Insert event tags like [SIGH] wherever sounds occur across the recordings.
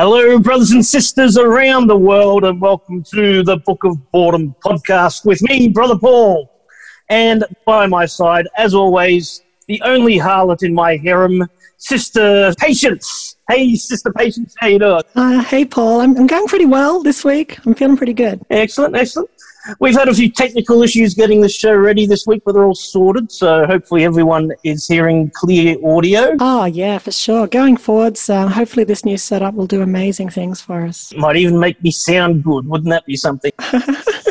Hello, brothers and sisters around the world, and welcome to the Book of Boredom podcast with me, Brother Paul. And by my side, as always, the only harlot in my harem, Sister Patience. Hey, Sister Patience, how you doing? Uh, hey, Paul. I'm, I'm going pretty well this week. I'm feeling pretty good. Excellent, excellent. We've had a few technical issues getting the show ready this week, but they're all sorted. So hopefully everyone is hearing clear audio. Oh, yeah, for sure. Going forwards, uh, hopefully this new setup will do amazing things for us. Might even make me sound good. Wouldn't that be something? [LAUGHS]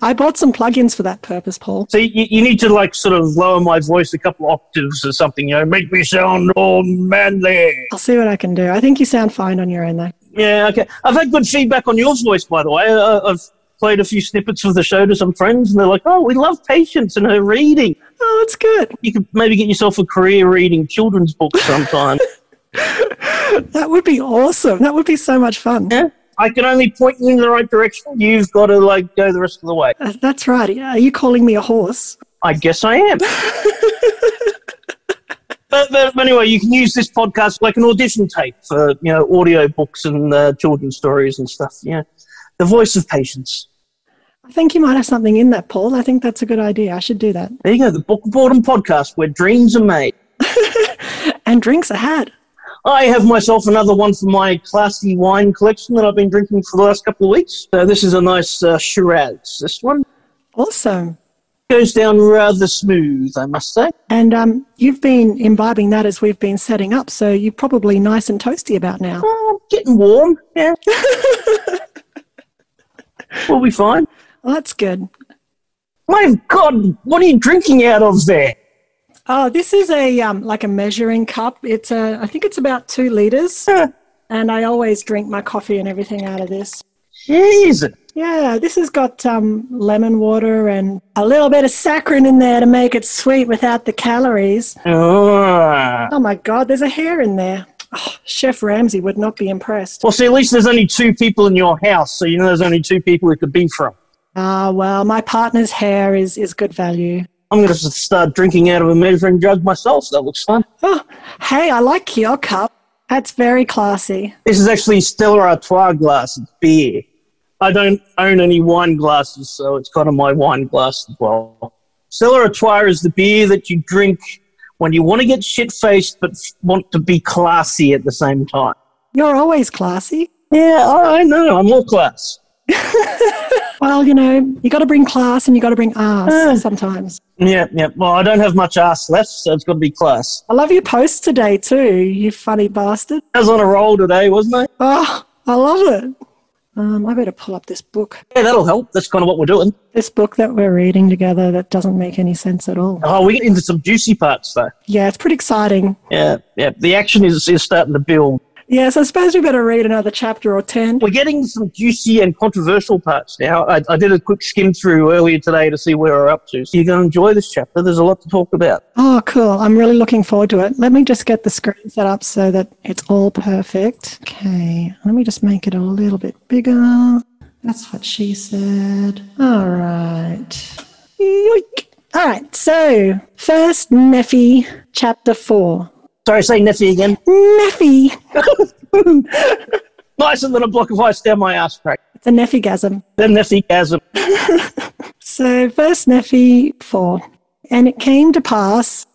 I bought some plugins for that purpose, Paul. So you, you need to like sort of lower my voice a couple octaves or something, you know, make me sound all manly. I'll see what I can do. I think you sound fine on your own, though. Yeah, okay. I've had good feedback on your voice, by the way. Uh, I've played a few snippets of the show to some friends, and they're like, "Oh, we love Patience and her reading." Oh, that's good. You could maybe get yourself a career reading children's books sometime. [LAUGHS] That would be awesome. That would be so much fun. yeah, I can only point you in the right direction. You've got to like go the rest of the way. Uh, that's right. Are you calling me a horse? I guess I am. [LAUGHS] but, but anyway, you can use this podcast like an audition tape for you know audio books and uh, children's stories and stuff. Yeah, the voice of patience. I think you might have something in that, Paul. I think that's a good idea. I should do that. There you go, the Book of Boredom podcast where dreams are made. [LAUGHS] And drinks are had. I have myself another one from my classy wine collection that I've been drinking for the last couple of weeks. So this is a nice uh, Shiraz. This one Awesome. goes down rather smooth, I must say. And um, you've been imbibing that as we've been setting up, so you're probably nice and toasty about now. Oh, getting warm, yeah. [LAUGHS] we'll be fine. Well, that's good. My God, what are you drinking out of there? Oh, this is a um, like a measuring cup. It's a, I think it's about two liters, Huh, and I always drink my coffee and everything out of this. Jesus. Yeah, this has got um, lemon water and a little bit of saccharin in there to make it sweet without the calories. Ah. Oh my God, there's a hair in there. Oh, Chef Ramsay would not be impressed. Well, see, at least there's only two people in your house, so you know there's only two people it could be from. Ah, well, my partner's hair is is good value. I'm going to start drinking out of a measuring jug myself. That looks fun. Oh, hey, I like your cup. That's very classy. This is actually Stella Artois glass. It's beer. I don't own any wine glasses, so it's kind of my wine glass as well. Stella Artois is the beer that you drink when you want to get shit faced but want to be classy at the same time. You're always classy. Yeah, I I know. I'm all class. [LAUGHS] Well, you know, you got to bring class and you got to bring Ah. ass sometimes. Yeah, yeah. Well, I don't have much ass left, so it's got to be class. I love your posts today too, you funny bastard. I was on a roll today, wasn't I? Oh, I love it. Um, I better pull up this book. Yeah, that'll help. That's kind of what we're doing. This book that we're reading together that doesn't make any sense at all. Oh, we get into some juicy parts, though. Yeah, it's pretty exciting. Yeah, yeah. The action is, is starting to build. Yes, I suppose we better read another chapter or ten. We're getting some juicy and controversial parts now. I, I did a quick skim through earlier today to see where we're up to. So you're going to enjoy this chapter. There's a lot to talk about. Oh, cool. I'm really looking forward to it. Let me just get the screen set up so that it's all perfect. Okay, let me just make it a little bit bigger. That's what she said. All right. Yoink. All right, so first Nephi, chapter 4. Sorry, say Neffy again. Nephi! [LAUGHS] Nicer than a block of ice down my ass crack. It's a Nephigasm. The Neffygasm. [LAUGHS] So first Nephi 4. And it came to pass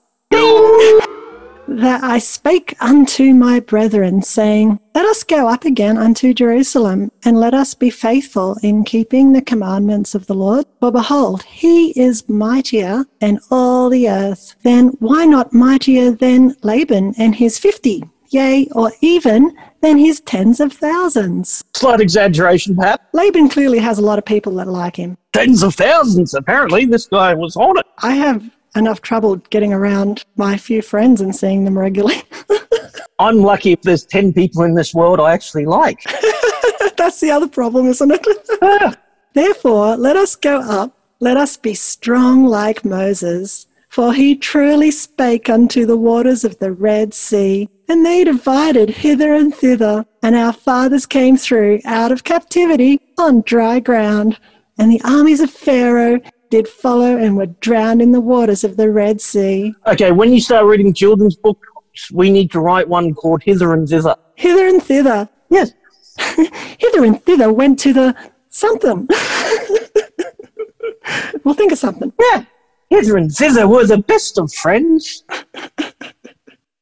that I spake unto my brethren, saying, Let us go up again unto Jerusalem, and let us be faithful in keeping the commandments of the Lord. For behold, he is mightier than all the earth. Then why not mightier than Laban and his fifty? Yea, or even than his tens of thousands. Slight exaggeration, perhaps. Laban clearly has a lot of people that like him. Tens of thousands, apparently. This guy was on it. I have enough trouble getting around my few friends and seeing them regularly. [LAUGHS] I'm lucky if there's 10 people in this world I actually like. [LAUGHS] That's the other problem, isn't it? Ah, [LAUGHS] Therefore, let us go up, let us be strong like Moses. For he truly spake unto the waters of the Red Sea, and they divided hither and thither, and our fathers came through out of captivity on dry ground. And the armies of Pharaoh did follow and were drowned in the waters of the Red Sea. okay, when you start reading children's books, we need to write one called Hither and Thither. Hither and thither. Yes. [LAUGHS] Hither and thither went to the something. [LAUGHS] we'll think of something. Yeah. Hither and thither were the best of friends. [LAUGHS]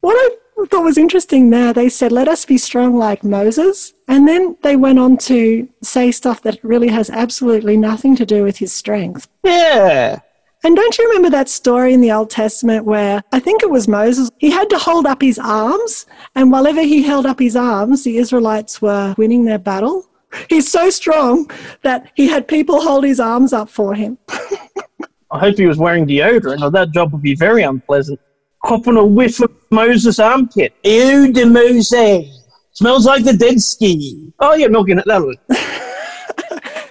What I thought was interesting there, they said, let us be strong like Moses. And then they went on to say stuff that really has absolutely nothing to do with his strength. Yeah. And don't you remember that story in the Old Testament where I think it was Moses? He had to hold up his arms, and whenever he held up his arms, the Israelites were winning their battle. [LAUGHS] He's so strong that he had people hold his arms up for him. [LAUGHS] I hope he was wearing deodorant, or that job would be very unpleasant. Copping a whiff of Moses' armpit. Ew, de Mose. Smells like the dead ski. Oh, yeah, milking it, that'll. [LAUGHS]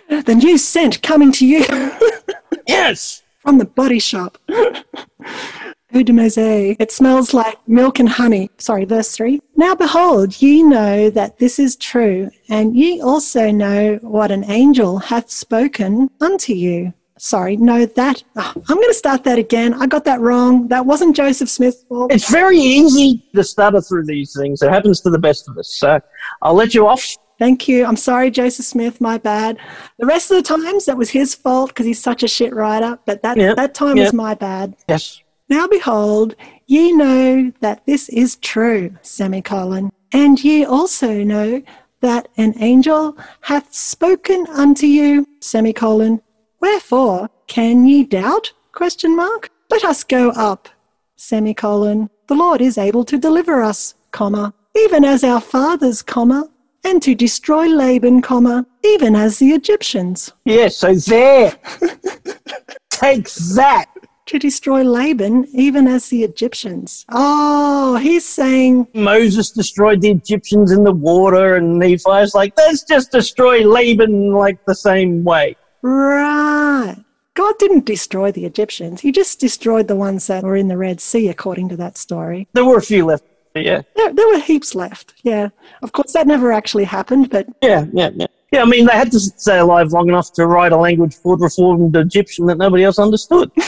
the new scent coming to you [LAUGHS] Yes. from the body shop. Eau de Mose. It smells like milk and honey. Sorry, verse 3. Now behold, ye know that this is true, and ye also know what an angel hath spoken unto you. Sorry, no, that. oh, I'm going to start that again. I got that wrong. That wasn't Joseph Smith's fault. It's very easy to stutter through these things. It happens to the best of us. So I'll let you off. Thank you. I'm sorry, Joseph Smith. My bad. The rest of the times, that was his fault because he's such a shit writer. But that Yeah, that time yeah. was my bad. Yes. Now behold, ye know that this is true, semicolon, and ye also know that an angel hath spoken unto you, semicolon. Wherefore can ye doubt? Question mark. Let us go up, semicolon. The Lord is able to deliver us, comma, even as our fathers, comma, and to destroy Laban, comma, even as the Egyptians. Yes, so there. [LAUGHS] Take that. to destroy Laban, even as the Egyptians. Oh, he's saying, Moses destroyed the Egyptians in the water, and Nephi's like, let's just destroy Laban like the same way. Right. God didn't destroy the Egyptians. He just destroyed the ones that were in the Red Sea, according to that story. There were a few left. Yeah. There, there were heaps left. Yeah. Of course, that never actually happened, but Yeah, yeah, yeah. Yeah, I mean, they had to stay alive long enough to write a language called Reformed Egyptian that nobody else understood. [LAUGHS]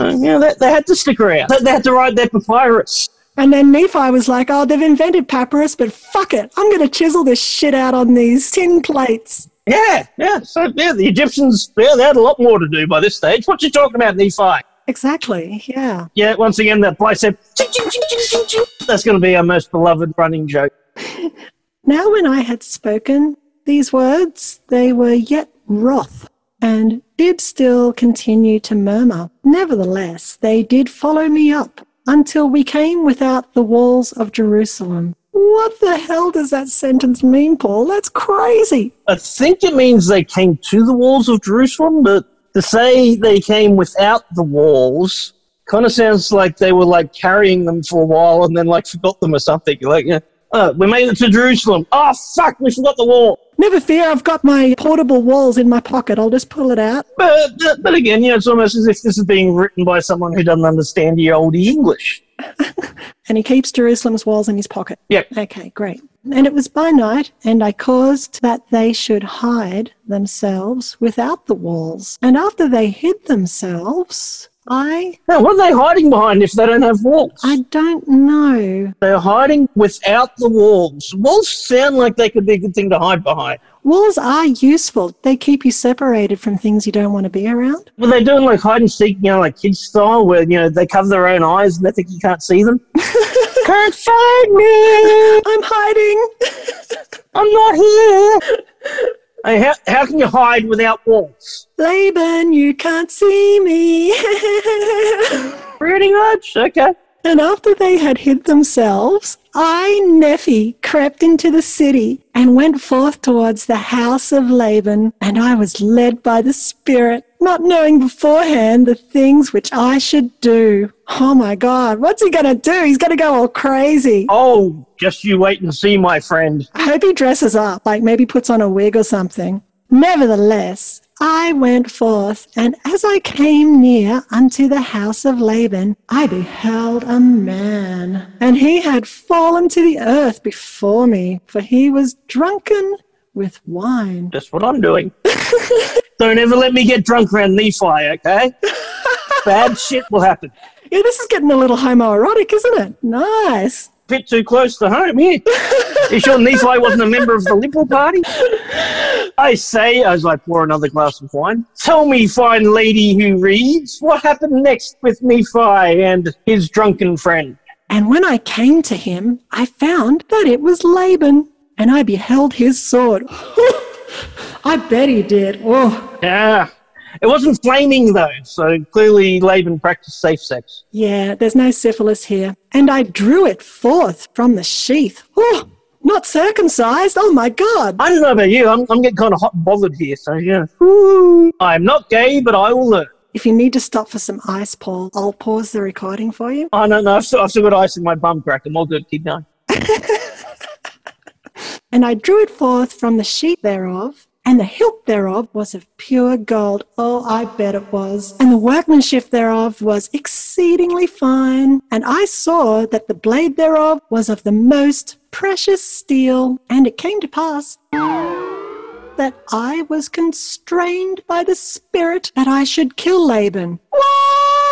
uh, yeah, they, they had to stick around. They, they had to write their papyrus. And then Nephi was like, oh, they've invented papyrus, but fuck it. I'm going to chisel this shit out on these tin plates. Yeah, yeah. So, yeah, the Egyptians, yeah, they had a lot more to do by this stage. What you talking about, Nephi? Exactly. Yeah. Yeah, once again, that bicep. That's going to be our most beloved running joke. [LAUGHS] Now, when I had spoken these words, they were yet wroth, and did still continue to murmur. Nevertheless, they did follow me up until we came without the walls of Jerusalem. What the hell does that sentence mean, Paul? That's crazy. I think it means they came to the walls of Jerusalem, but to say they came without the walls kind of sounds like they were like carrying them for a while and then like forgot them or something. Like, yeah, oh, we made it to Jerusalem. Oh, fuck, we forgot the wall. Never fear, I've got my portable walls in my pocket. I'll just pull it out. But, but, but again, you know, it's almost as if this is being written by someone who doesn't understand the old English. [LAUGHS] And he keeps Jerusalem's walls in his pocket. Yep. Okay, great. And it was by night, and I caused that they should hide themselves without the walls. And after they hid themselves, I Now, what are they hiding behind if they don't have walls? I don't know. They're hiding without the walls. Walls sound like they could be a good thing to hide behind. Walls are useful. They keep you separated from things you don't want to be around. Well, they're doing like hide and seek, you know, like kids style, where you know they cover their own eyes and they think you can't see them? [LAUGHS] can't find me. I'm hiding. I'm not here. [LAUGHS] How, how can you hide without walls? Laban, you can't see me. [LAUGHS] Pretty much. Okay. And after they had hid themselves, I, Nephi, crept into the city and went forth towards the house of Laban, and I was led by the Spirit, not knowing beforehand the things which I should do. Oh my God, what's he going to do? He's going to go all crazy. Oh, just you wait and see, my friend. I hope he dresses up, like maybe puts on a wig or something. Nevertheless, I went forth, and as I came near unto the house of Laban, I beheld a man, and he had fallen to the earth before me, for he was drunken with wine. That's what I'm doing. [LAUGHS] Don't ever let me get drunk around Nephi, okay? Bad shit will happen. Yeah, this is getting a little homoerotic, isn't it? Nice. Bit too close to home here. you sure Nephi wasn't a member of the Liberal Party? I say, as I pour another glass of wine, tell me, fine lady who reads, what happened next with Nephi and his drunken friend? And when I came to him, I found that it was Laban, and I beheld his sword. [LAUGHS] I bet he did. Oh, Yeah. It wasn't flaming though, so clearly Laban practiced safe sex. yeah, there's no syphilis here. And I drew it forth from the sheath. Oh, not circumcised. Oh my God. I don't know about you, I'm, I'm getting kind of hot and bothered here, so yeah. Ooh. I'm not gay, but I will learn. If you need to stop for some ice, Paul, I'll pause the recording for you. I don't know, I've still, I've still got ice in my bum crack. I'm all good, keep going. [LAUGHS] And I drew it forth from the sheath thereof, and the hilt thereof was of pure gold. Oh, I bet it was. And the workmanship thereof was exceedingly fine. And I saw that the blade thereof was of the most precious steel. And it came to pass that I was constrained by the Spirit that I should kill Laban. What?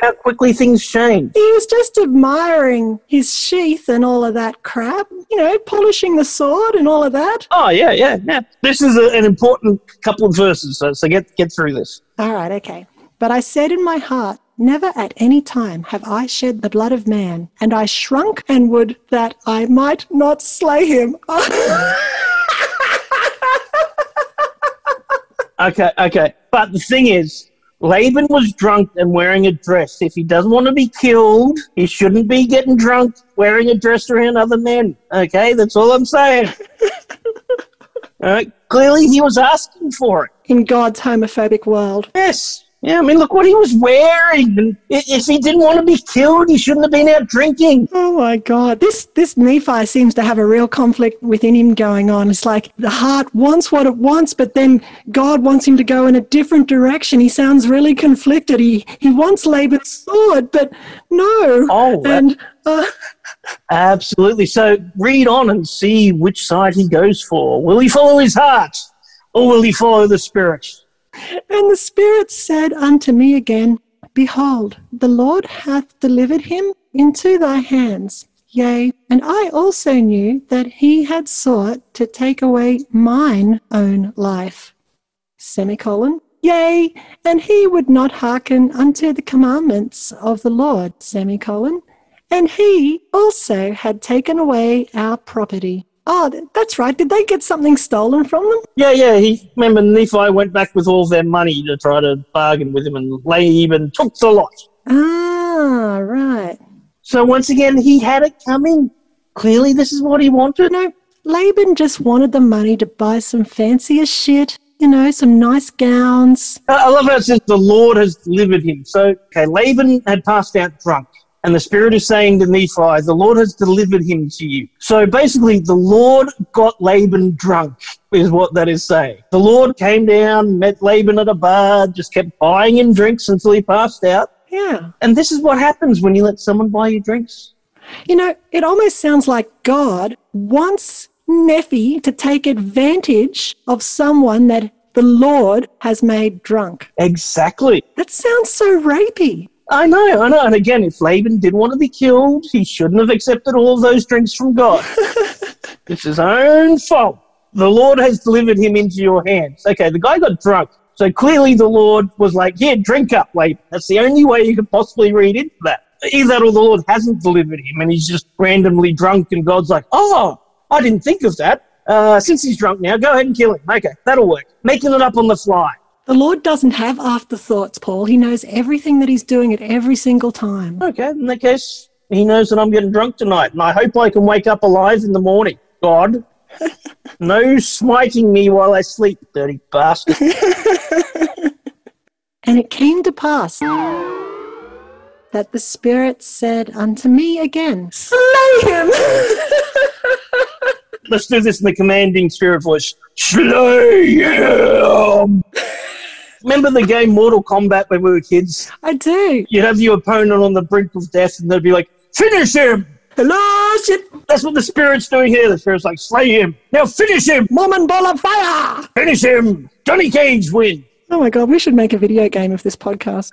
How quickly things change. He was just admiring his sheath and all of that crap, you know, polishing the sword and all of that. Oh, yeah, yeah, yeah. This is a, an important couple of verses, so, so get, get through this. All right, okay. But I said in my heart, Never at any time have I shed the blood of man, and I shrunk and would that I might not slay him. [LAUGHS] Okay, okay. But the thing is, Laban was drunk and wearing a dress. If he doesn't want to be killed, he shouldn't be getting drunk wearing a dress around other men. Okay, that's all I'm saying. all right. [LAUGHS] Uh, clearly, he was asking for it. in God's homophobic world. Yes. Yeah, I mean, look what he was wearing. If he didn't want to be killed, he shouldn't have been out drinking. Oh my God. This this Nephi seems to have a real conflict within him going on. It's like the heart wants what it wants, but then God wants him to go in a different direction. He sounds really conflicted. He he wants Laban's sword, but no. Oh, and uh, Absolutely. So read on and see which side he goes for. Will he follow his heart or will he follow the spirit? And the Spirit said unto me again, Behold, the Lord hath delivered him into thy hands. Yea, and I also knew that he had sought to take away mine own life. Semicolon. Yea, and he would not hearken unto the commandments of the Lord. Semicolon. And he also had taken away our property. Oh, that's right. Did they get something stolen from them? Yeah, yeah. He remember Nephi went back with all their money to try to bargain with him, and Laban took the lot. Ah, right. So once again, he had it coming. Clearly, this is what he wanted. No, Laban just wanted the money to buy some fancier shit, you know, some nice gowns. I I love how it says the Lord has delivered him. So, okay, Laban had passed out drunk, and the Spirit is saying to Nephi, the Lord has delivered him to you. So basically, the Lord got Laban drunk, is what that is saying. The Lord came down, met Laban at a bar, just kept buying him drinks until he passed out. Yeah. And this is what happens when you let someone buy you drinks. You know, it almost sounds like God wants Nephi to take advantage of someone that the Lord has made drunk. Exactly. That sounds so rapey. I know, I know. And again, if Laban did want to be killed, he shouldn't have accepted all those drinks from God. [LAUGHS] it's his own fault. The Lord has delivered him into your hands. Okay, the guy got drunk. So clearly the Lord was like, here, drink up, Laban. That's the only way you could possibly read into that. Either that or the Lord hasn't delivered him and he's just randomly drunk and God's like, oh, I didn't think of that. Uh, since he's drunk now, go ahead and kill him. Okay, that'll work. Making it up on the fly. The Lord doesn't have afterthoughts, Paul. He knows everything that he's doing at every single time. Okay, in that case, he knows that I'm getting drunk tonight, and I hope I can wake up alive in the morning. God, [LAUGHS] no smiting me while I sleep, dirty bastard. [LAUGHS] And it came to pass that the Spirit said unto me again, Slay him! Let's do this in the commanding spirit voice. Slay him! [LAUGHS] Remember the game Mortal Kombat when we were kids? I do. You'd have your opponent on the brink of death, and they'd be like, "Finish him!" Hello, shit! That's what the spirit's doing here. The spirit's like, "Slay him! Now finish him! Mom and ball of fire! Finish him! Johnny Cage win!" Oh my god, we should make a video game of this podcast.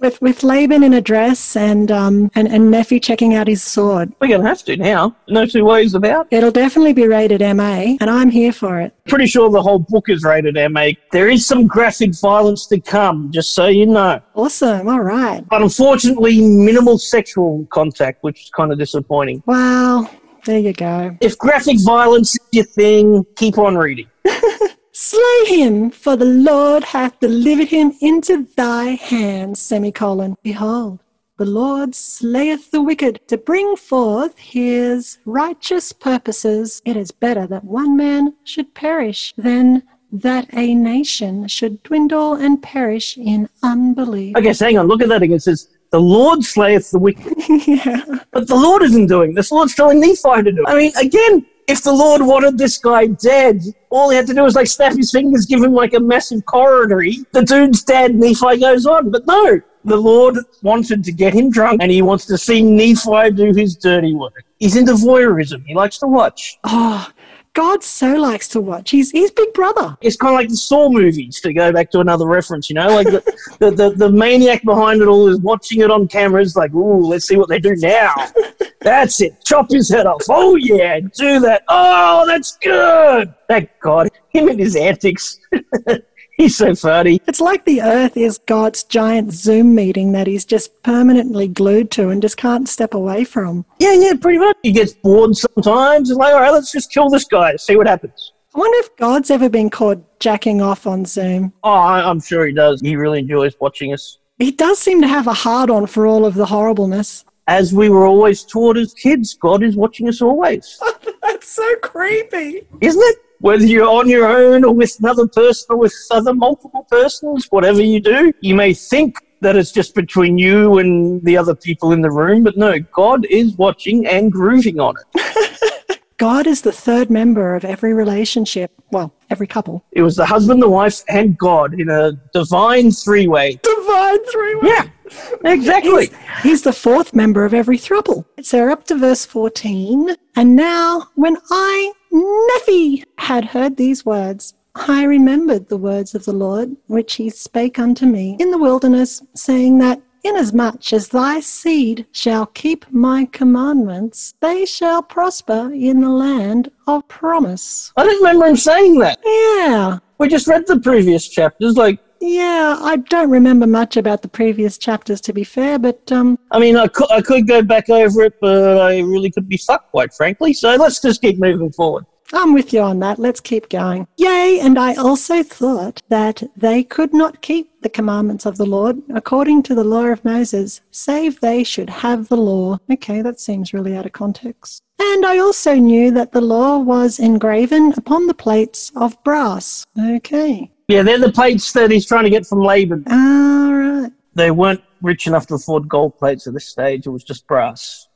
With with Laban in a dress and um and, and Nephi checking out his sword. We're going to have to now. No two ways about. It'll definitely be rated MA, and I'm here for it. Pretty sure the whole book is rated MA. There is some graphic violence to come, just so you know. Awesome. All right. But unfortunately, minimal sexual contact, which is kind of disappointing. Well, there you go. If graphic violence is your thing, keep on reading. [LAUGHS] Slay him, for the Lord hath delivered him into thy hands. Semicolon. Behold, the Lord slayeth the wicked to bring forth his righteous purposes. It is better that one man should perish than that a nation should dwindle and perish in unbelief. Okay, so hang on. Look at that again. It says, the Lord slayeth the wicked. [LAUGHS] yeah. But the Lord isn't doing this. The Lord's telling Nephi to do it. I mean, again, if the Lord wanted this guy dead, all he had to do was like snap his fingers, give him like a massive coronary. The dude's dead, Nephi goes on. But no, the Lord wanted to get him drunk and he wants to see Nephi do his dirty work. He's into voyeurism. He likes to watch. Oh, God so likes to watch. He's he's Big Brother. It's kind of like the Saw movies, to go back to another reference, you know? Like the, the, the, the maniac behind it all is watching it on cameras, like, ooh, let's see what they do now. [LAUGHS] That's it. Chop his head off. Oh, yeah, do that. Oh, that's good. Thank God. Him and his antics. [LAUGHS] He's so funny. It's like the Earth is God's giant Zoom meeting that he's just permanently glued to and just can't step away from. Yeah, yeah, pretty much. He gets bored sometimes. He's like, all right, let's just kill this guy, see what happens. I wonder if God's ever been caught jacking off on Zoom. Oh, I'm sure he does. He really enjoys watching us. He does seem to have a hard on for all of the horribleness. As we were always taught as kids, God is watching us always. [LAUGHS] That's so creepy. Isn't it? Whether you're on your own or with another person or with other multiple persons, whatever you do, you may think that it's just between you and the other people in the room, but no, God is watching and grooving on it. [LAUGHS] God is the third member of every relationship. Well, every couple. It was the husband, the wife, and God in a divine three way. Divine three way? Yeah, [LAUGHS] exactly. He's, he's the fourth member of every throuple. So we're up to verse 14. And now, when I, Nephi, had heard these words, I remembered the words of the Lord, which he spake unto me in the wilderness, saying that inasmuch as thy seed shall keep my commandments, they shall prosper in the land of promise. I don't remember him saying that. Yeah. We just read the previous chapters. Like, Yeah, I don't remember much about the previous chapters to be fair, but um I mean, I could, I could go back over it, but I really could be fucked, quite frankly. So let's just keep moving forward. I'm with you on that. Let's keep going. Yea, and I also thought that they could not keep the commandments of the Lord according to the law of Moses, save they should have the law. Okay, that seems really out of context. And I also knew that the law was engraven upon the plates of brass. Okay. Yeah, they're the plates that he's trying to get from Laban. All right. They weren't rich enough to afford gold plates at this stage. It was just brass.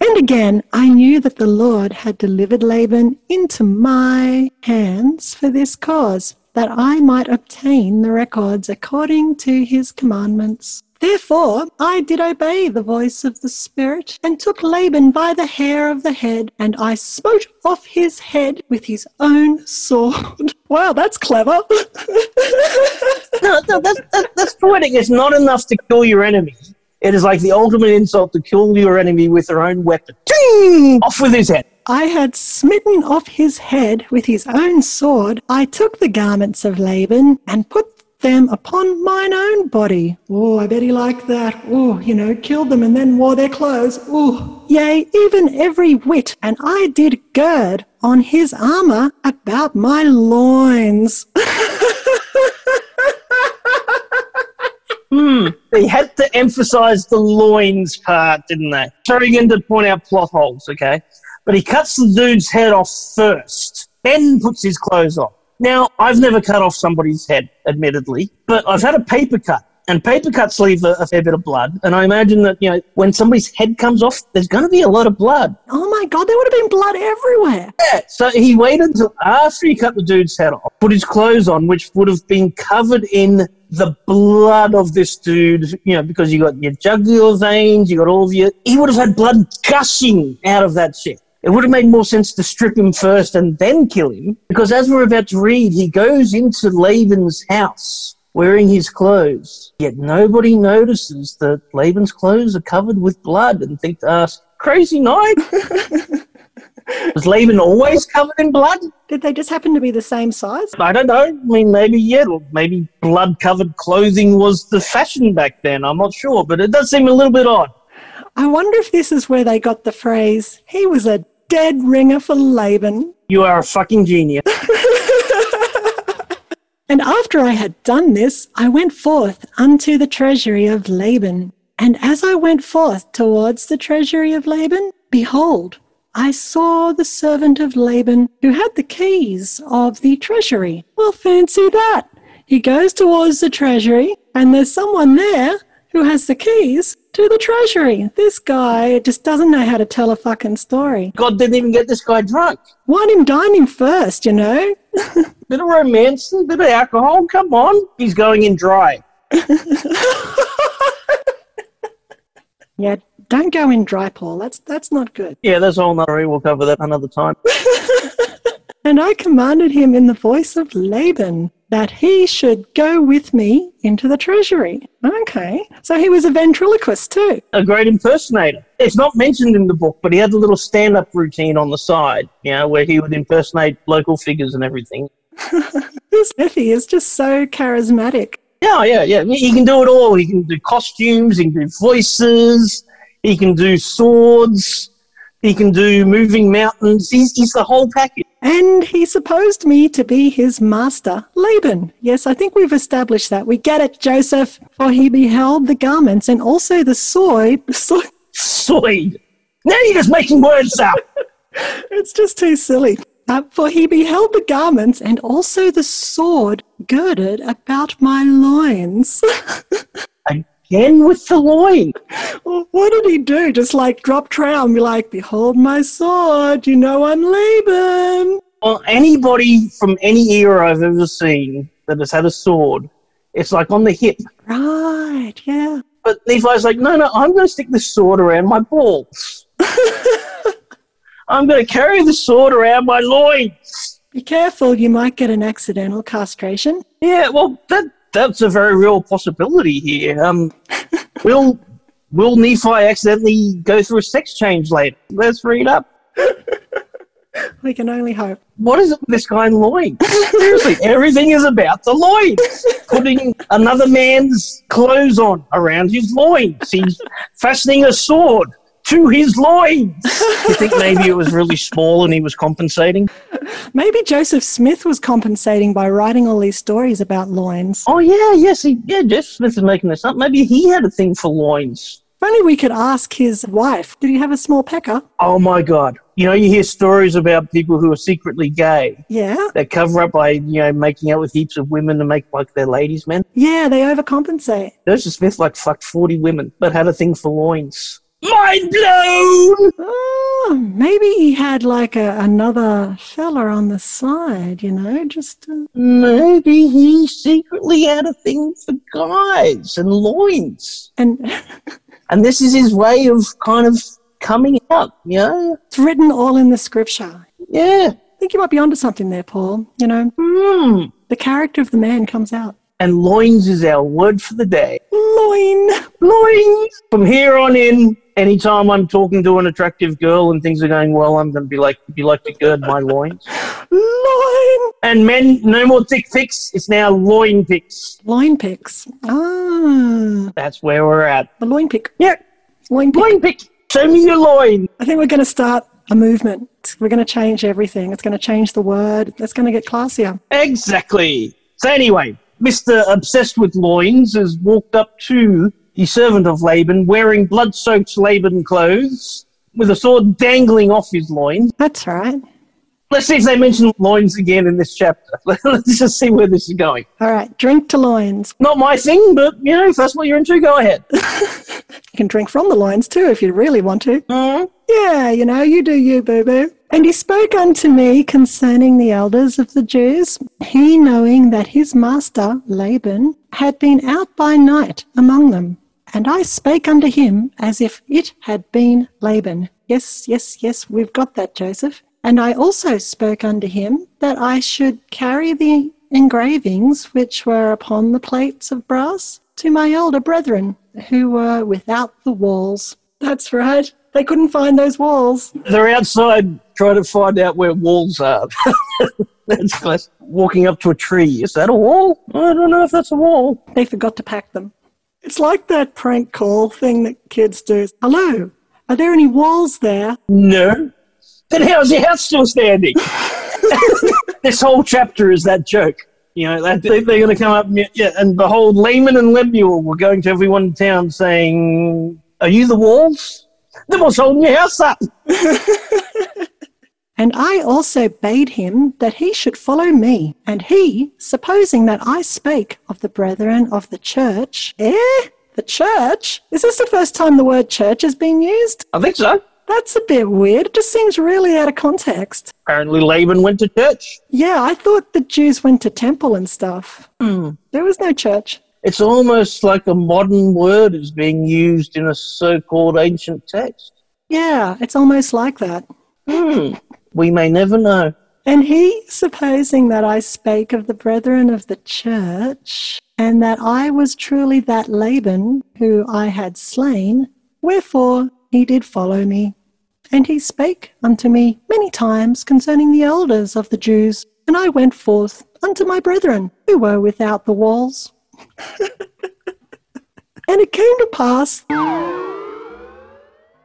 And again, I knew that the Lord had delivered Laban into my hands for this cause, that I might obtain the records according to his commandments. Therefore, I did obey the voice of the Spirit, and took Laban by the hair of the head, and I smote off his head with his own sword. [LAUGHS] Wow, that's clever. [LAUGHS] No, no that's, that, that's poetic. It's not enough to kill your enemy. It is like the ultimate insult to kill your enemy with their own weapon. Ting! Off with his head. I had smitten off his head with his own sword. I took the garments of Laban and put them upon mine own body. Oh, I bet he liked that. Oh, you know, killed them and then wore their clothes. Oh, yea, even every whit. And I did gird on his armor about my loins. [LAUGHS] Hmm. They had to emphasize the loins part, didn't they? Sorry again to point out plot holes, okay? But he cuts the dude's head off first, then puts his clothes on. Now, I've never cut off somebody's head, admittedly, but I've had a paper cut. And paper cuts leave a, a fair bit of blood. And I imagine that, you know, when somebody's head comes off, there's going to be a lot of blood. oh my god, there would have been blood everywhere. Yeah, so he waited until after he cut the dude's head off, put his clothes on, which would have been covered in the blood of this dude, you know, because you got your jugular veins, you got all of your. He would have had blood gushing out of that shit. It would have made more sense to strip him first and then kill him, because as we're about to read, he goes into Laban's house wearing his clothes. Yet nobody notices that Laban's clothes are covered with blood and think to ask, crazy night? [LAUGHS] Was Laban always covered in blood? Did they just happen to be the same size? I don't know. I mean, maybe, yeah, or maybe blood covered clothing was the fashion back then. I'm not sure, but it does seem a little bit odd. I wonder if this is where they got the phrase, he was a dead ringer for Laban. You are a fucking genius. [LAUGHS] And after I had done this, I went forth unto the treasury of Laban. And as I went forth towards the treasury of Laban, behold, I saw the servant of Laban who had the keys of the treasury. Well, fancy that. He goes towards the treasury, and there's someone there who has the keys to the treasury. This guy just doesn't know how to tell a fucking story. God didn't even get this guy drunk. Wine him, dine him first, you know? [LAUGHS] Bit of romance, a bit of alcohol. Come on. He's going in dry. [LAUGHS] Yeah, don't go in dry, Paul. That's that's not good. Yeah, that's all another. We'll cover that another time. [LAUGHS] And I commanded him in the voice of Laban that he should go with me into the treasury. Okay, so he was a ventriloquist too. a great impersonator. It's not mentioned in the book, but he had a little stand up routine on the side, you know, where he would impersonate local figures and everything. [LAUGHS] This is just so charismatic. Yeah, yeah, yeah. He can do it all. He can do costumes, he can do voices, he can do swords, he can do moving mountains. He's, he's the whole package. And he supposed me to be his master, Laban. Yes, I think we've established that. We get it, Joseph. For he beheld the garments and also the sword. sword. Swede. Now you're just making words up. [LAUGHS] It's just too silly. Uh, for he beheld the garments and also the sword girded about my loins. [LAUGHS] Again with the loin. Well, what did he do? Just like drop trow and be like, Behold my sword, you know I'm Laban. Well, anybody from any era I've ever seen that has had a sword, it's like on the hip. Right, yeah. But Nephi's like, no, no, I'm going to stick this sword around my balls. [LAUGHS] I'm going to carry the sword around my loins. Be careful, you might get an accidental castration. Yeah, well, that that's a very real possibility here. Um, will will Nephi accidentally go through a sex change later? Let's read up. [LAUGHS] We can only hope. What is it with this guy in loins? Seriously, everything is about the loins. Putting another man's clothes on around his loins. He's fastening a sword to his loins. You think maybe it was really small and he was compensating? Maybe Joseph Smith was compensating by writing all these stories about loins. Oh yeah, yes, he, yeah. Jeff Smith is making this up. Maybe he had a thing for loins. If only we could ask his wife, did he have a small pecker? Oh my god! You know, you hear stories about people who are secretly gay. Yeah. They cover up by you know making out with heaps of women to make like their ladies men. Yeah, they overcompensate. Joseph Smith like fucked forty women, but had a thing for loins. Mind blown! Oh, maybe he had like a, another fella on the side, you know, just. Uh, Maybe he secretly had a thing for guys and loins, and [LAUGHS] and this is his way of kind of coming out. You know? it's written all in the scripture. Yeah. I think you might be onto something there, Paul. You know, Hmm. the character of the man comes out. And loins is our word for the day. Loin. Loins. From here on in, anytime I'm talking to an attractive girl and things are going well, I'm going to be like, "Would you like to gird my loins?" Loin. And men, no more dick pics. It's now loin pics. Loin picks. Ah, That's where we're at. the loin pick. Yeah, Loin pick. loin pic. Show me your loin. I think we're going to start a movement. We're going to change everything. It's going to change the word. It's going to get classier. Exactly. So anyway, Mister Obsessed with Loins has walked up to the servant of Laban, wearing blood-soaked Laban clothes, with a sword dangling off his loins. That's right. Let's see if they mention loins again in this chapter. [LAUGHS] Let's just see where this is going. All right. Drink to loins. Not my thing, but you know, if that's what you're into, go ahead. [LAUGHS] You can drink from the loins too if you really want to. Mm. Yeah, you know, you do you, boo boo. And he spoke unto me concerning the elders of the Jews, he knowing that his master, Laban, had been out by night among them. And I spake unto him as if it had been Laban. Yes, yes, yes, we've got that, Joseph. And I also spoke unto him that I should carry the engravings which were upon the plates of brass to my elder brethren who were without the walls. That's right. They couldn't find those walls. They're outside trying to find out where walls are. [LAUGHS] that's class. Walking up to a tree. Is that a wall? I don't know if that's a wall. They forgot to pack them. It's like that prank call thing that kids do. Hello, are there any walls there? No. Then how's your house still standing? [LAUGHS] [LAUGHS] this whole chapter is that joke. You know, they, they're going to come up and, yeah, and behold, Laman and Lemuel were going to everyone in town saying, Are you the walls? Then what's holding your house up? [LAUGHS] And I also bade him that he should follow me. And he, supposing that I spake of the brethren of the church, eh? The church? Is this the first time the word church has been used? I think so. That's a bit weird. It just seems really out of context. Apparently, Laban went to church. Yeah, I thought the Jews went to temple and stuff. There was no church. It's almost like a modern word is being used in a so called ancient text. Yeah, it's almost like that. Hmm. We may never know. And he, supposing that I spake of the brethren of the church, and that I was truly that Laban who I had slain, wherefore he did follow me. And he spake unto me many times concerning the elders of the Jews. And I went forth unto my brethren who were without the walls. [LAUGHS] and it came to pass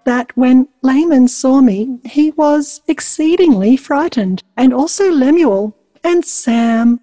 that when Laman saw me, he was exceedingly frightened, and also Lemuel and Sam.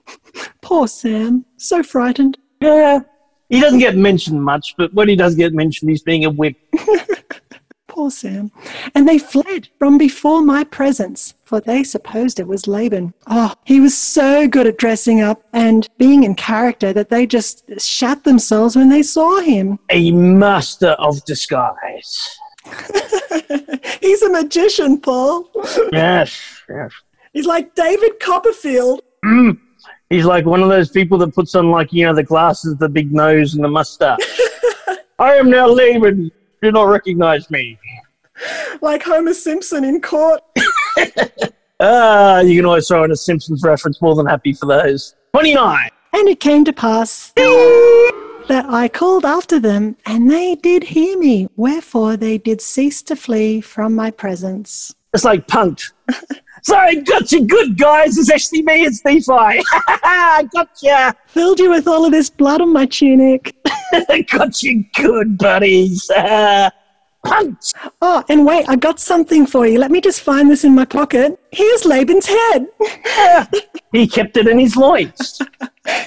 [LAUGHS] Poor Sam, so frightened. Yeah. He doesn't get mentioned much, but when he does get mentioned, he's being a whip. [LAUGHS] Poor Sam. And they fled from before my presence, for they supposed it was Laban. Oh, he was so good at dressing up and being in character that they just shat themselves when they saw him. A master of disguise. [LAUGHS] He's a magician, Paul. Yes, yes. He's like David Copperfield. He's like one of those people that puts on, like, you know, the glasses, the big nose, and the mustache. [LAUGHS] I am now Laban. Do not recognize me. Like Homer Simpson in court. [LAUGHS] Ah, you can always throw in a Simpsons reference. More than happy for those. 29. And it came to pass that I called after them, and they did hear me. Wherefore they did cease to flee from my presence. It's like punked. Sorry, gotcha, good guys. It's actually me, it's Nephi. [LAUGHS] gotcha. Filled you with all of this blood on my tunic. [LAUGHS] gotcha, good buddies. [LAUGHS] punked. Oh, and wait, I got something for you. Let me just find this in my pocket. Here's Laban's head. [LAUGHS] He kept it in his loins. [LAUGHS]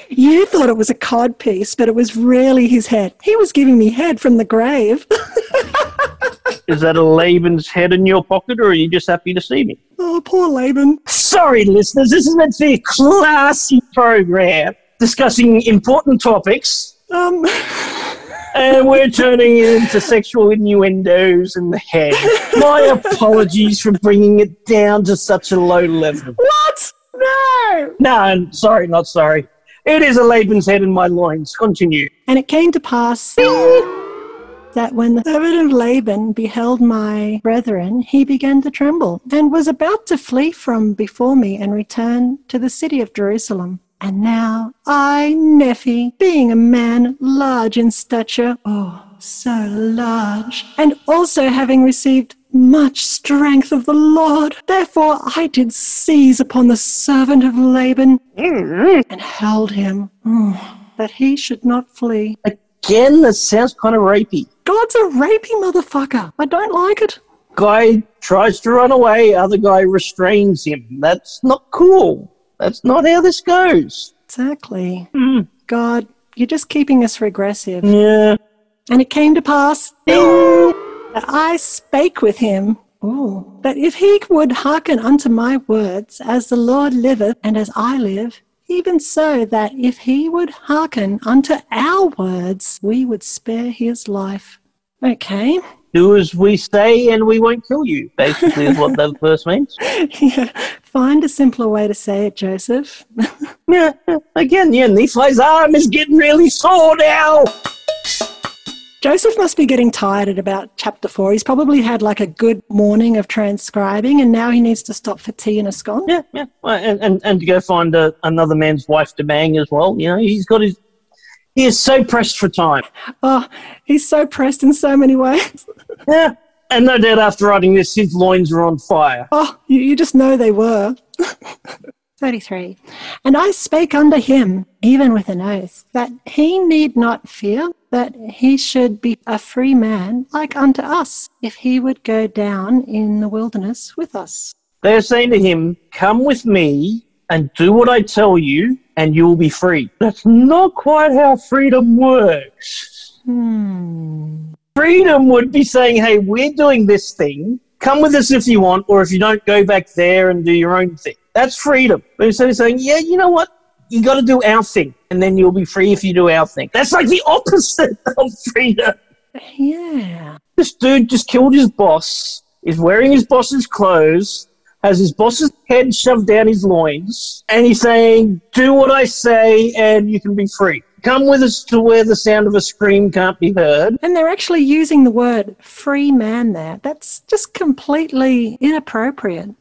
You thought it was a cod piece, but it was really his head. He was giving me head from the grave. [LAUGHS] Is that a Laban's head in your pocket, or are you just happy to see me? oh, poor Laban. Sorry, listeners, this is meant to be a classy program discussing important topics, Um, and we're turning it into sexual innuendos in the head. My apologies for bringing it down to such a low level. what? No. No, I'm sorry, not sorry. It is a Laban's head in my loins. Continue. And it came to pass that when the servant of Laban beheld my brethren, he began to tremble, and was about to flee from before me and return to the city of Jerusalem. And now I, Nephi, being a man large in stature, oh, so large, and also having received much strength of the Lord, therefore I did seize upon the servant of Laban mm-hmm. and held him, oh, that he should not flee. Again, that sounds kind of rapey. God's a rapey motherfucker. I don't like it. Guy tries to run away, other guy restrains him. That's not cool. That's not how this goes. Exactly. Hmm. God, you're just keeping us regressive. Yeah. And it came to pass that I spake with him. Ooh. That if he would hearken unto my words, as the Lord liveth and as I live, even so that if he would hearken unto our words, we would spare his life. Okay. Do as we say and we won't kill you, basically, is what that [LAUGHS] verse means. yeah. Find a simpler way to say it, Joseph. [LAUGHS] Yeah, again, yeah, Nephi's arm is getting really sore now. Joseph must be getting tired at about chapter four. He's probably had like a good morning of transcribing, and now he needs to stop for tea and a scone. Yeah, yeah. And, and, and to go find a, another man's wife to bang as well. You know, he's got his. He is so pressed for time. Oh, he's so pressed in so many ways. [LAUGHS] Yeah. And no doubt after writing this, his loins are on fire. Oh, you, you just know they were. [LAUGHS] 33. And I spake unto him, even with an oath, that he need not fear, that he should be a free man like unto us, if he would go down in the wilderness with us. They are saying to him, Come with me and do what I tell you, and you will be free. That's not quite how freedom works. Hmm. Freedom would be saying, Hey, we're doing this thing. Come with us if you want, or if you don't, go back there and do your own thing. That's freedom. But instead of saying, Yeah, you know what? You got to do our thing, and then you'll be free if you do our thing. That's like the opposite [LAUGHS] of freedom. Yeah. This dude just killed his boss, is wearing his boss's clothes, has his boss's head shoved down his loins, and he's saying, Do what I say, and you can be free. Come with us to where the sound of a scream can't be heard. And they're actually using the word free man there. That's just completely inappropriate.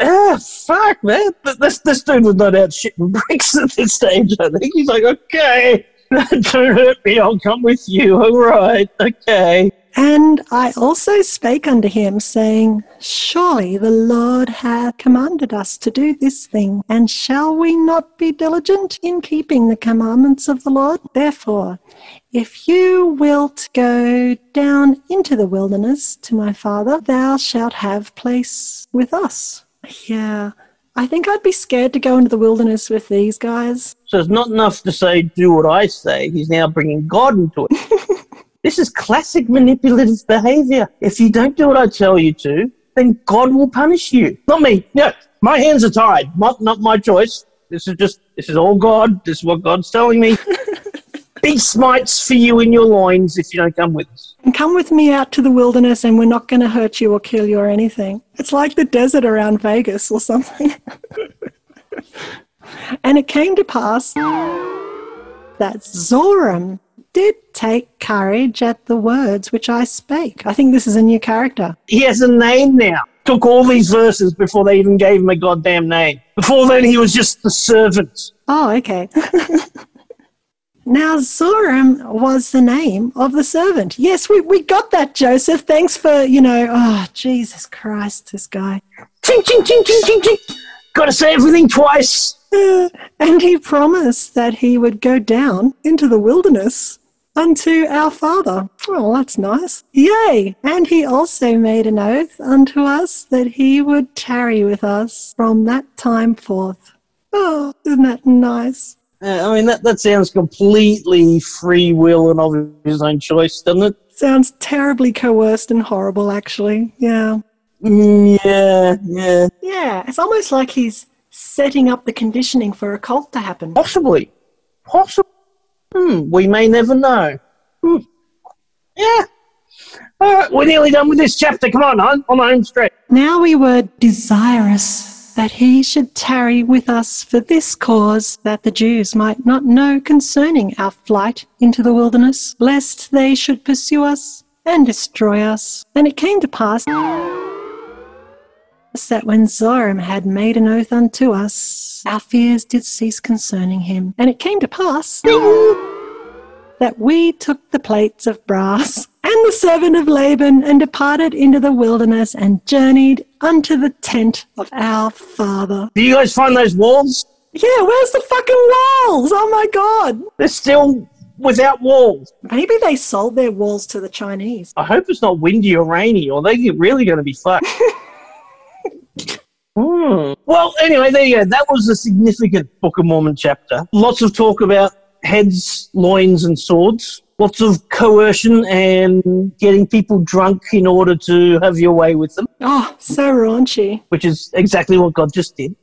Ah, fuck, man. This, this dude was not out shitting [LAUGHS] bricks at this stage, I think. He's like, Okay, [LAUGHS] don't hurt me, I'll come with you. All right, okay. And I also spake unto him, saying, Surely the Lord hath commanded us to do this thing, and shall we not be diligent in keeping the commandments of the Lord? Therefore, if you wilt go down into the wilderness to my father, thou shalt have place with us. Yeah, I think I'd be scared to go into the wilderness with these guys. So it's not enough to say, do what I say. He's now bringing God into it. [LAUGHS] this is classic manipulative behavior. If you don't do what I tell you to, then God will punish you. Not me. No, my hands are tied. Not, not my choice. This is just, this is all God. This is what God's telling me. [LAUGHS] Big smites for you in your loins if you don't come with us. And come with me out to the wilderness and we're not going to hurt you or kill you or anything. It's like the desert around Vegas or something. [LAUGHS] and it came to pass that Zoram did take courage at the words which I spake. I think this is a new character. He has a name now. Took all these verses before they even gave him a goddamn name. Before then, he was just the servant. Oh, okay. [LAUGHS] now, Zoram was the name of the servant. Yes, we, we got that, Joseph. Thanks for, you know, oh, Jesus Christ, this guy. Ching, ching, ching, ching, ching, ching. Gotta say everything twice. Uh, [LAUGHS] and he promised that he would go down into the wilderness unto our father. Oh, that's nice. Yea. And he also made an oath unto us that he would tarry with us from that time forth. Oh, isn't that nice? Uh, I mean, that, that sounds completely free will and of his own choice, doesn't it? Sounds terribly coerced and horrible, actually. Yeah. Mm, yeah, yeah. Yeah, it's almost like he's setting up the conditioning for a cult to happen. Possibly. Possibly. Hmm, we may never know. Hmm. Yeah. All right, we're nearly done with this chapter. Come on, on, on home stretch. Now we were desirous that he should tarry with us for this cause, that the Jews might not know concerning our flight into the wilderness, lest they should pursue us and destroy us. And it came to pass that when Zoram had made an oath unto us, our fears did cease concerning him. And it came to pass that we took the plates of brass and the servant of Laban and departed into the wilderness and journeyed unto the tent of our father. Do you guys find those walls? Yeah, where's the fucking walls? Oh my god. They're still without walls. Maybe they sold their walls to the Chinese. I hope it's not windy or rainy, or they're really going to be fucked. [LAUGHS] Hmm. Well, anyway, there you go. That was a significant Book of Mormon chapter. Lots of talk about heads, loins, and swords. Lots of coercion and getting people drunk in order to have your way with them, Oh, so raunchy. which is exactly what God just did.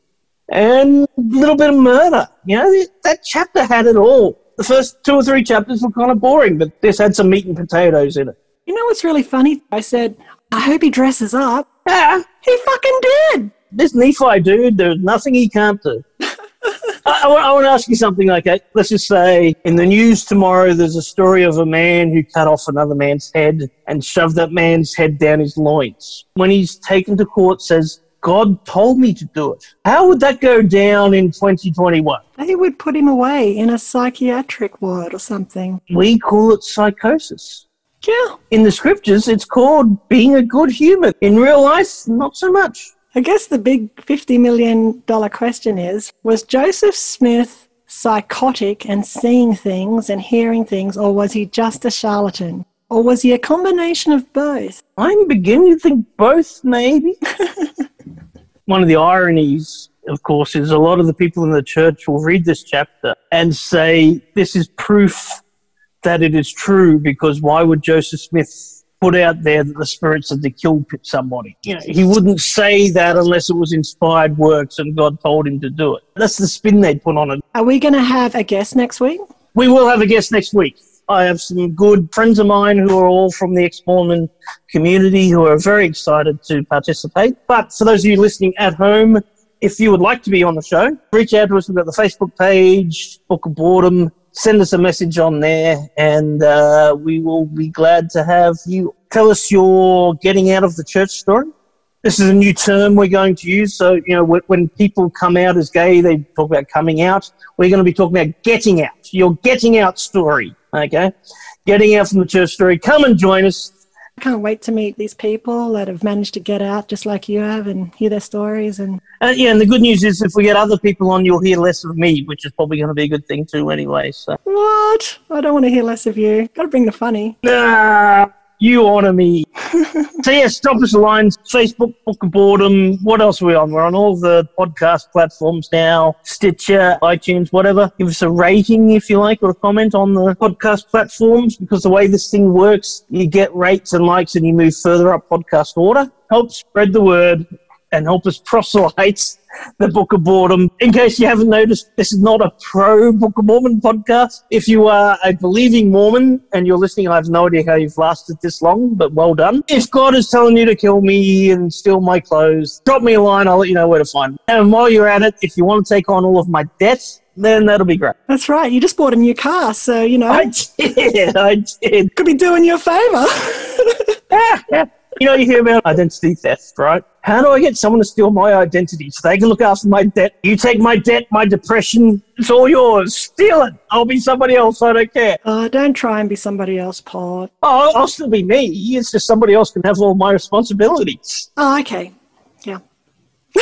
And a little bit of murder. You know, that chapter had it all. The first two or three chapters were kind of boring, but this had some meat and potatoes in it. You know what's really funny? I said, I hope he dresses up. Ah, He fucking did. this Nephi dude, there's nothing he can't do. I, I want to ask you something. Okay, let's just say in the news tomorrow, there's a story of a man who cut off another man's head and shoved that man's head down his loins. When he's taken to court, says God told me to do it. How would that go down in 2021? They would put him away in a psychiatric ward or something. We call it psychosis. Yeah. In the scriptures, it's called being a good human. In real life, not so much. I guess the big $50 million question is Was Joseph Smith psychotic and seeing things and hearing things, or was he just a charlatan? Or was he a combination of both? I'm beginning to think both, maybe. [LAUGHS] One of the ironies, of course, is a lot of the people in the church will read this chapter and say, This is proof that it is true because why would Joseph Smith put out there that the spirit said to kill somebody? You know, he wouldn't say that unless it was inspired works and God told him to do it. That's the spin they'd put on it. Are we going to have a guest next week? We will have a guest next week. I have some good friends of mine who are all from the ex Mormon community who are very excited to participate. But for those of you listening at home, if you would like to be on the show, reach out to us. We've got the Facebook page, Book of Boredom. Send us a message on there, and uh, we will be glad to have you tell us your getting out of the church story. This is a new term we're going to use. So, you know, when people come out as gay, they talk about coming out. We're going to be talking about getting out, your getting out story. Okay? Getting out from the church story. Come and join us. I can't wait to meet these people that have managed to get out just like you have and hear their stories and uh, yeah and the good news is if we get other people on you'll hear less of me which is probably going to be a good thing too anyway so. What? I don't want to hear less of you. Gotta bring the funny. Nah you honor me. [LAUGHS] so yes, stop us a line. Facebook, Book of Boredom. What else are we on? We're on all the podcast platforms now. Stitcher, iTunes, whatever. Give us a rating if you like or a comment on the podcast platforms because the way this thing works, you get rates and likes and you move further up podcast order. Help spread the word and help us proselyte the Book of Boredom. In case you haven't noticed, this is not a pro Book of Mormon podcast. If you are a believing Mormon and you're listening, I have no idea how you've lasted this long, but well done. If God is telling you to kill me and steal my clothes, drop me a line. I'll let you know where to find me. And while you're at it, if you want to take on all of my debts, then that'll be great. That's right. You just bought a new car, so you know. I did. I did. Could be doing you a favor. [LAUGHS] [LAUGHS] You know, you hear about identity theft, right? How do I get someone to steal my identity so they can look after my debt? You take my debt, my depression, it's all yours. Steal it. I'll be somebody else. I don't care. Oh, don't try and be somebody else, Paul. Oh, I'll still be me. It's just somebody else can have all my responsibilities. Oh, okay. Yeah. [LAUGHS]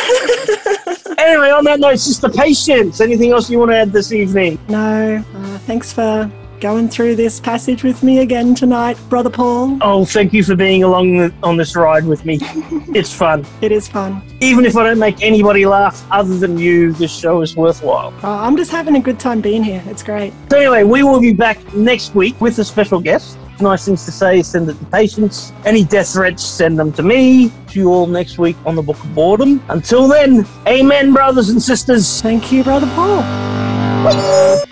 anyway, on that note, Sister Patience, anything else you want to add this evening? No. Uh, thanks for going through this passage with me again tonight, Brother Paul. Oh, thank you for being along on this ride with me. [LAUGHS] it's fun. It is fun. Even if I don't make anybody laugh other than you, this show is worthwhile. Oh, I'm just having a good time being here. It's great. So, anyway, we will be back next week with a special guest. Nice things to say, send it to patience. Any death threats, send them to me. See you all next week on the Book of Boredom. Until then, amen, brothers and sisters. Thank you, Brother Paul. [LAUGHS]